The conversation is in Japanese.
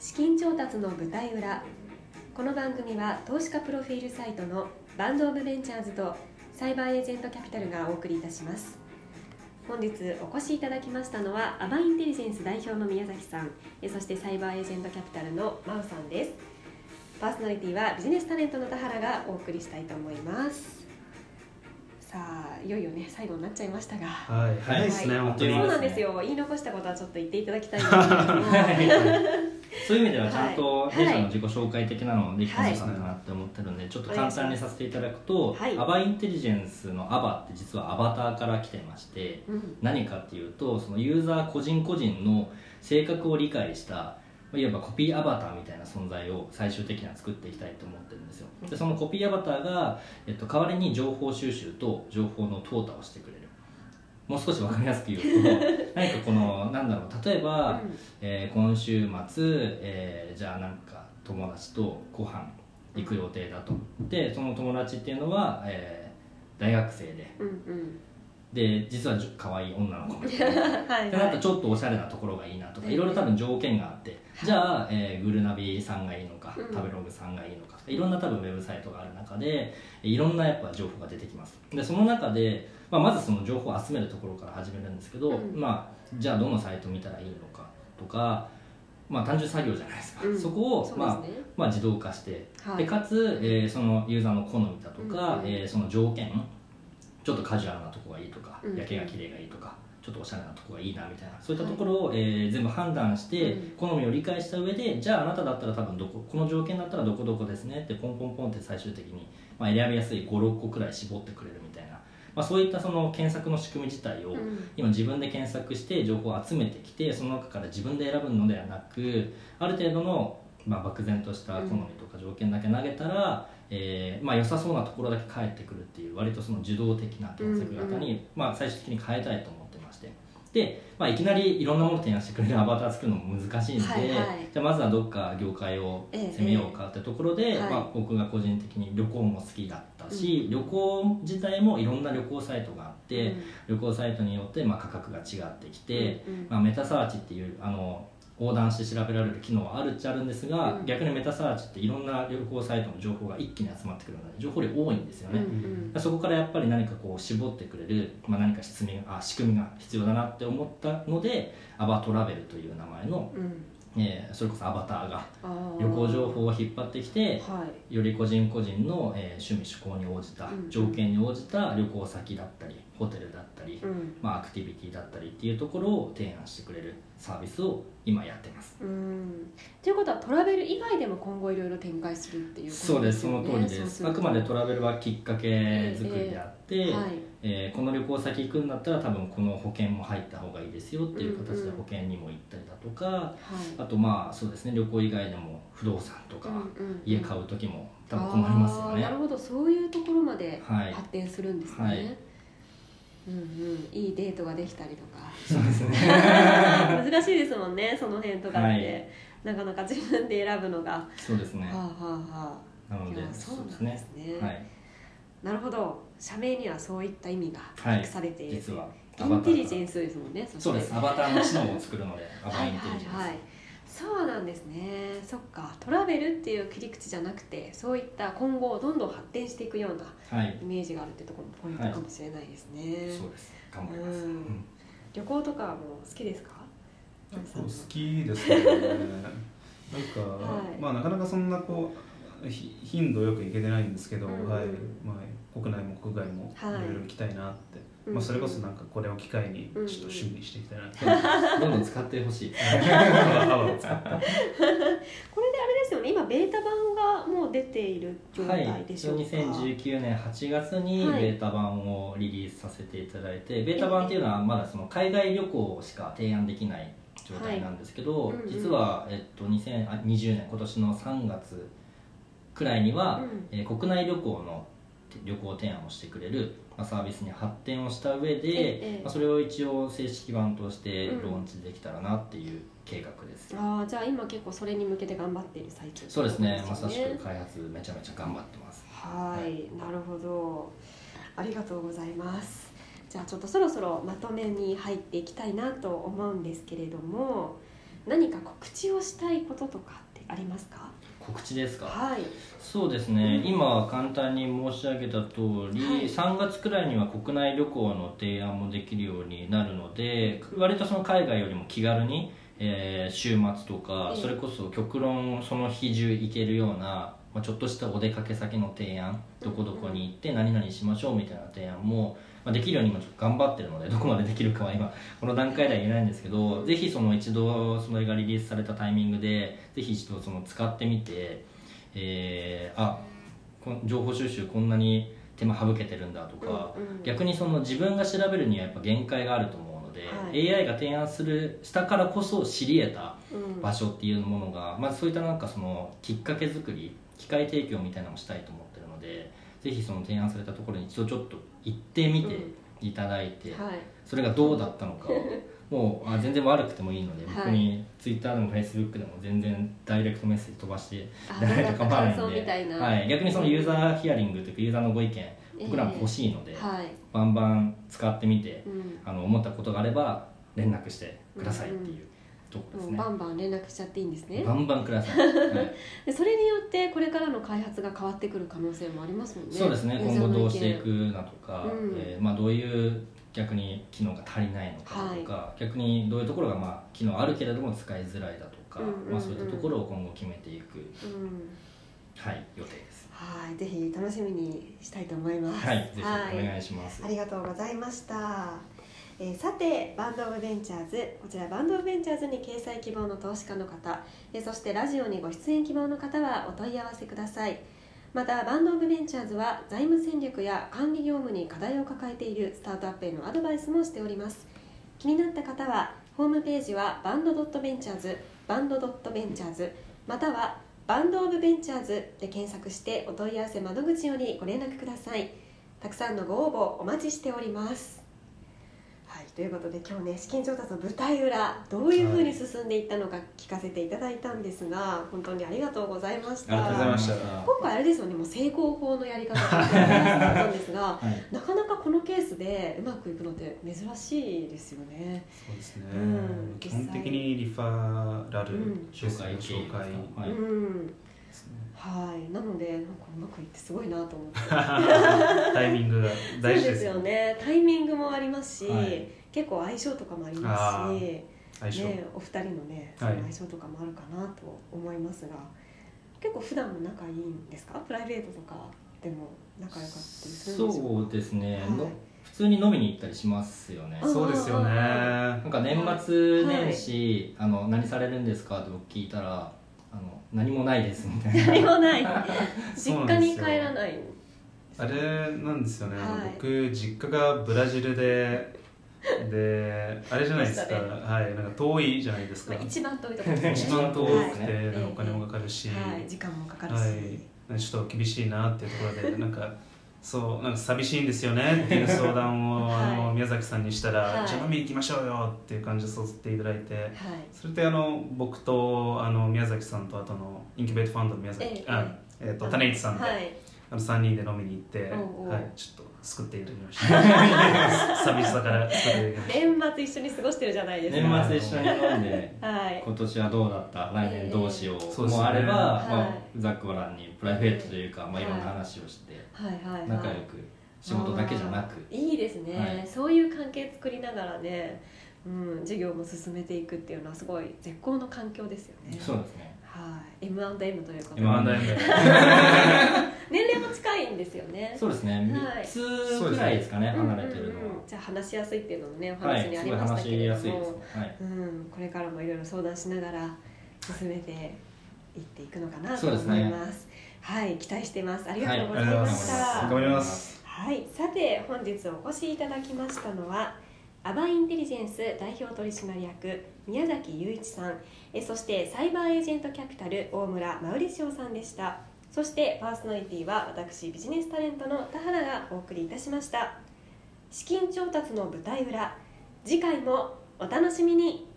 資金調達の舞台裏。この番組は投資家プロフィールサイトのバンドオブベンチャーズとサイバーエージェントキャピタルがお送りいたします。本日お越しいただきましたのはアバインテリジェンス代表の宮崎さん。そしてサイバーエージェントキャピタルのマウさんです。パーソナリティはビジネスタレントの田原がお送りしたいと思います。さあいよいよね最後になっちゃいましたが。はい早いですね、はい。本当に。そうなんですよ。言い残したことはちょっと言っていただきたいんですけれども そういう意味ではちゃんとはい。弊社の自己紹介的なのをできたのかなって思ってるんで、ちょっと簡単にさせていただくと、はい。アバインテリジェンスのアバって実はアバターから来てましてうん。何かっていうとそのユーザー個人個人の性格を理解したいわばコピーアバターみたいな存在を最終的には作っていきたいと思ってるんですよ。でそのコピーアバターが、えっと、代わりに情報収集と情報の淘汰をしてくれるもう少し分かりやすく言うと 何かこのなんだろう例えば、えー今週末、えーじゃあなんか友達とご飯行く予定だと。でその友達っていうのは、えー大学生で。うんうんで実は可愛い女の子で はいはなんかちょっとおしゃれなところがいいなとかうん。いろいろ多分条件があって。じゃあ、えーグルナビさんがいいのかうん。食べログさんがいいのかとかいろんな多分ウェブサイトがある中でいろんなやっぱ情報が出てきます。でその中で、まあ、まずその情報を集めるところから始めるんですけど、うん。まあ、じゃあどのサイト見たらいいのかとかまあ単純作業じゃないですか、うん。そこを、まあまあ、自動化して、はい。でかつ、えーそのユーザーの好みだとか、うんうん。えーその条件ちょっとカジュアルなとこがいいとか、うん。うん夜景が綺麗がいいとかちょっとおしゃれなとこがいいなみたいなそういったところを、えー全部判断して、うん。好みを理解した上でじゃああなただったら多分どここの条件だったらどこどこですねってポンポンポンって最終的に、まあ、選びやすい56個くらい絞ってくれるみたいな、まあ、そういったその検索の仕組み自体を、うん。今自分で検索して情報を集めてきてその中から自分で選ぶのではなくある程度の、まあ、漠然とした好みとか条件だけ投げたら、えーまあ、良さそうなところだけ返ってくるっていう割とその受動的な検索型に、うんまあ、最終的に変えたいと思ってまして。で、まあ、いきなりいろんなものを提案してくれるアバター作るのも難しいんで、はいはい。じゃあまずはどっか業界を攻めようかってところで、ええ。はい。まあ、僕が個人的に旅行も好きだったし、旅行自体もいろんな旅行サイトがあって、旅行サイトによってまあ価格が違ってきて、うんうん。まあ、メタサーチっていうあの横断して調べられる機能はあるっちゃあるんですが、うん。逆にメタサーチっていろんな旅行サイトの情報が一気に集まってくるので情報量多いんですようん。うね、ん。そこからやっぱり何かこう絞ってくれる、まあ、何か仕組みがあ仕組みが必要だなって思ったのでアバトラベルという名前の、うん。えーそれこそアバターが旅行情報を引っ張ってきてはい。より個人個人の、えー趣味趣向に応じたうん。条件に応じた旅行先だったりホテルだったり、うん。まあ、アクティビティだったりっていうところを提案してくれるサービスを今やってます。うん。ということはトラベル以外でも今後いろいろ展開するっていうことそうですその通りです。あくまでトラベルはきっかけ作りであって、はい。えーこの旅行先行くんだったら多分この保険も入った方がいいですよっていう形うんうんで保険にも行ったりだとか、はい。あとまあそうですね旅行以外でも不動産とか、うん。うんうん家買う時も多分困りますよね。なるほど。そういうところまではい。発展するんですね、はいうんうんいいデートができたりとか。そうですね。難しいですもんねその辺とかって、はい。なかなか自分で選ぶのが、そうですね。はあはあはあ。なのでそうなんですね。はい。なるほど。社名にはそういった意味がはい。隠されている、実はインテリジンェンスですもんねそうです。アバターの知能を作るのでアバインテリジェンス、はいはいはいそうなんですね。そっか。トラベルっていう切り口じゃなくてそういった今後どんどん発展していくようなはい。イメージがあるってところもポイントかもしれないですね、そうです。頑張ります、うん。うん。旅行とかも好きですか？結構好きですね。なんか、はい。まあなかなかそんなこうひ頻度よく行けてないんですけど、うん。はい。まあ、国内も国外もいはい。ろいろ行きたいなって、うんまあ、それこそなんかこれを機会にちょうんっと趣味にしていきたいなって、どんどん使ってほしい。これであれですよね今ベータ版がもう出ている状はい態でしょうか、2019年8月にベはい。ータ版をリリースさせていただいて、ベータ版っていうのはまだその海外旅行しか提案できない状態なんですけど、はい。うんうん。実は、えっと、2020年今年の3月くらいには、うん。えー国内旅行の旅行提案をしてくれる、まあ、サービスに発展をした上で、ええ。まあ、それを一応正式版としてうん。ローンチできたらなっていう計画です、ああじゃあ今結構それに向けて頑張っている最中そうですね。まさしく開発めちゃめちゃ頑張ってます。はい、なるほど。ありがとうございます。じゃあちょっとそろそろまとめに入っていきたいなと思うんですけれども何か告知をしたいこととかってありますか？告知ですか？はい。そうですね、今簡単に申し上げた通り、はい。3月くらいには国内旅行の提案もできるようになるので割とその海外よりも気軽に、えー週末とか、ええそれこそ極論その日中行けるような、まあ、ちょっとしたお出かけ先の提案どこどこに行って何々しましょうみたいな提案も、まあ、できるように今ちょっと頑張ってるので どこまでできるかは今この段階では言えないんですけどぜひその一度それがリリースされたタイミングでぜひ一度その使ってみて、えーあ情報収集こんなに手間省けてるんだとか、逆にその自分が調べるにはやっぱ限界があると思うので、はい。AI が提案するしたからこそ知り得たうん。場所っていうものが、まあ、そういったなんかそのきっかけ作り機会提供みたいなのもしたいと思ってるのでぜひその提案されたところに一度ちょっと行ってみていただいて、はい。それがどうだったのかを もうあ全然悪くてもいいのではい。僕に Twitter でも Facebook でも全然ダイレクトメッセージ飛ばしてあいただいて構わないのではい、逆にそのユーザーヒアリングというかユーザーのご意見僕らも欲しいので、はい、バンバン使ってみてうん。あの思ったことがあれば連絡してくださいっていうところですね、バンバン連絡しちゃっていいんですね。バンバンください、はい。でそれによってこれからの開発が変わってくる可能性もありますもんね。そうですね。今後どうしていくなとか、うん。えーまあ、どういう逆に機能が足りないのかとか、逆にどういうところがまあ機能あるけれども使いづらいだとか、うんうんうん。まあ、そういったところを今後決めていく、うん。はい、予定です。はい。ぜひ楽しみにしたいと思います。はい。ぜひはい。お願いします、ありがとうございました、えーさてバンドオブベンチャーズこちらバンドオブベンチャーズに掲載希望の投資家の方、えーそしてラジオにご出演希望の方はお問い合わせください。またバンドオブベンチャーズは財務戦略や管理業務に課題を抱えているスタートアップへのアドバイスもしております。気になった方はホームページはバンドドットベンチャーズバンドドットベンチャーズまたはバンドオブベンチャーズで検索してお問い合わせ窓口よりご連絡ください。たくさんのご応募お待ちしております。はいということで今日ね資金調達の舞台裏どういうふうに進んでいったのか聞かせていただいたんですが本当にありがとうございました。ありがとうございました。今回あれですよねもう成功法のやり方だったんですが はい。なかなかこのケースでうまくいくのって珍しいですよね。そうですね、うん基本的にリファラルうん。紹介系紹介。はい。うん、ですねはい、なのでなんかうまくいってすごいなと思って。タイミングが大事ですそうですよね。タイミングもありますし、はい。結構相性とかもありますし、ね、お二人のね、はい。相性とかもあるかなと思いますが、結構普段も仲いいんですか？プライベートとかでも仲良かったりするんでしょうか？そうですね、はい。の普通に飲みに行ったりしますよね。あそうですよね。なんか年末年始、あの何されるんですか？って僕聞いたらあの何もないですみたいな。何もない。実家に帰らない。あれなんですよね、はい。僕実家がブラジルでであれじゃないですか、ね。はい。なんか遠いじゃないですか。まあ一番遠いところですね。一番遠くはい。て、お金もかかるし、はい、時間もかかるし。はい、ちょっと厳しいなっていうところでなんかそうなんか寂しいんですよねっていう相談を、はいあの宮崎さんにしたら、はいじゃあ飲みに行きましょうよっていう感じで誘っていただいてはい。それであの僕とあの宮崎さんとあとのインキュベートファンドの宮崎、ええあえっと種市さんで、はい。あの3人で飲みに行って、おうおうはい、ちょっと救っていただきました。寂しさから救っていただきまし年末一緒に過ごしてるじゃないですか。年末一緒に飲んではい。今年はどうだった？来年どうしよう、そうですね。もあれば、まはい。あ、ざっくばらんにプライベートというか、まあ、い。ろんな話をしてはいはいはい。仲良く仕事だけじゃなく。いいですね、はい。そういう関係作りながらね、うん、授業も進めていくっていうのはすごい絶好の環境ですよね。そうですねはい、M&M ということで。M&M 年齢も近いんですよね。そうですね。はい。3つくらいですかねうん離れてるのは、うんうんじゃあ話しやすいっていうのもねおはい話にありましたけれども、です。はい。うん、これからもいろいろ相談しながら進めていっていくのかなと思いでますはい。期待しています。ありがとうございありがとうございまました、す。頑張ります。はい、さて本日お越しいただきましたのはアバインテリジェンス代表取締役宮崎雄一さん。えそしてサイバーエージェントキャピタル大村マウリシオさんでした。そしてパーソナリティは私ビジネスタレントの田原がお送りいたしました。資金調達の舞台裏。次回もお楽しみに。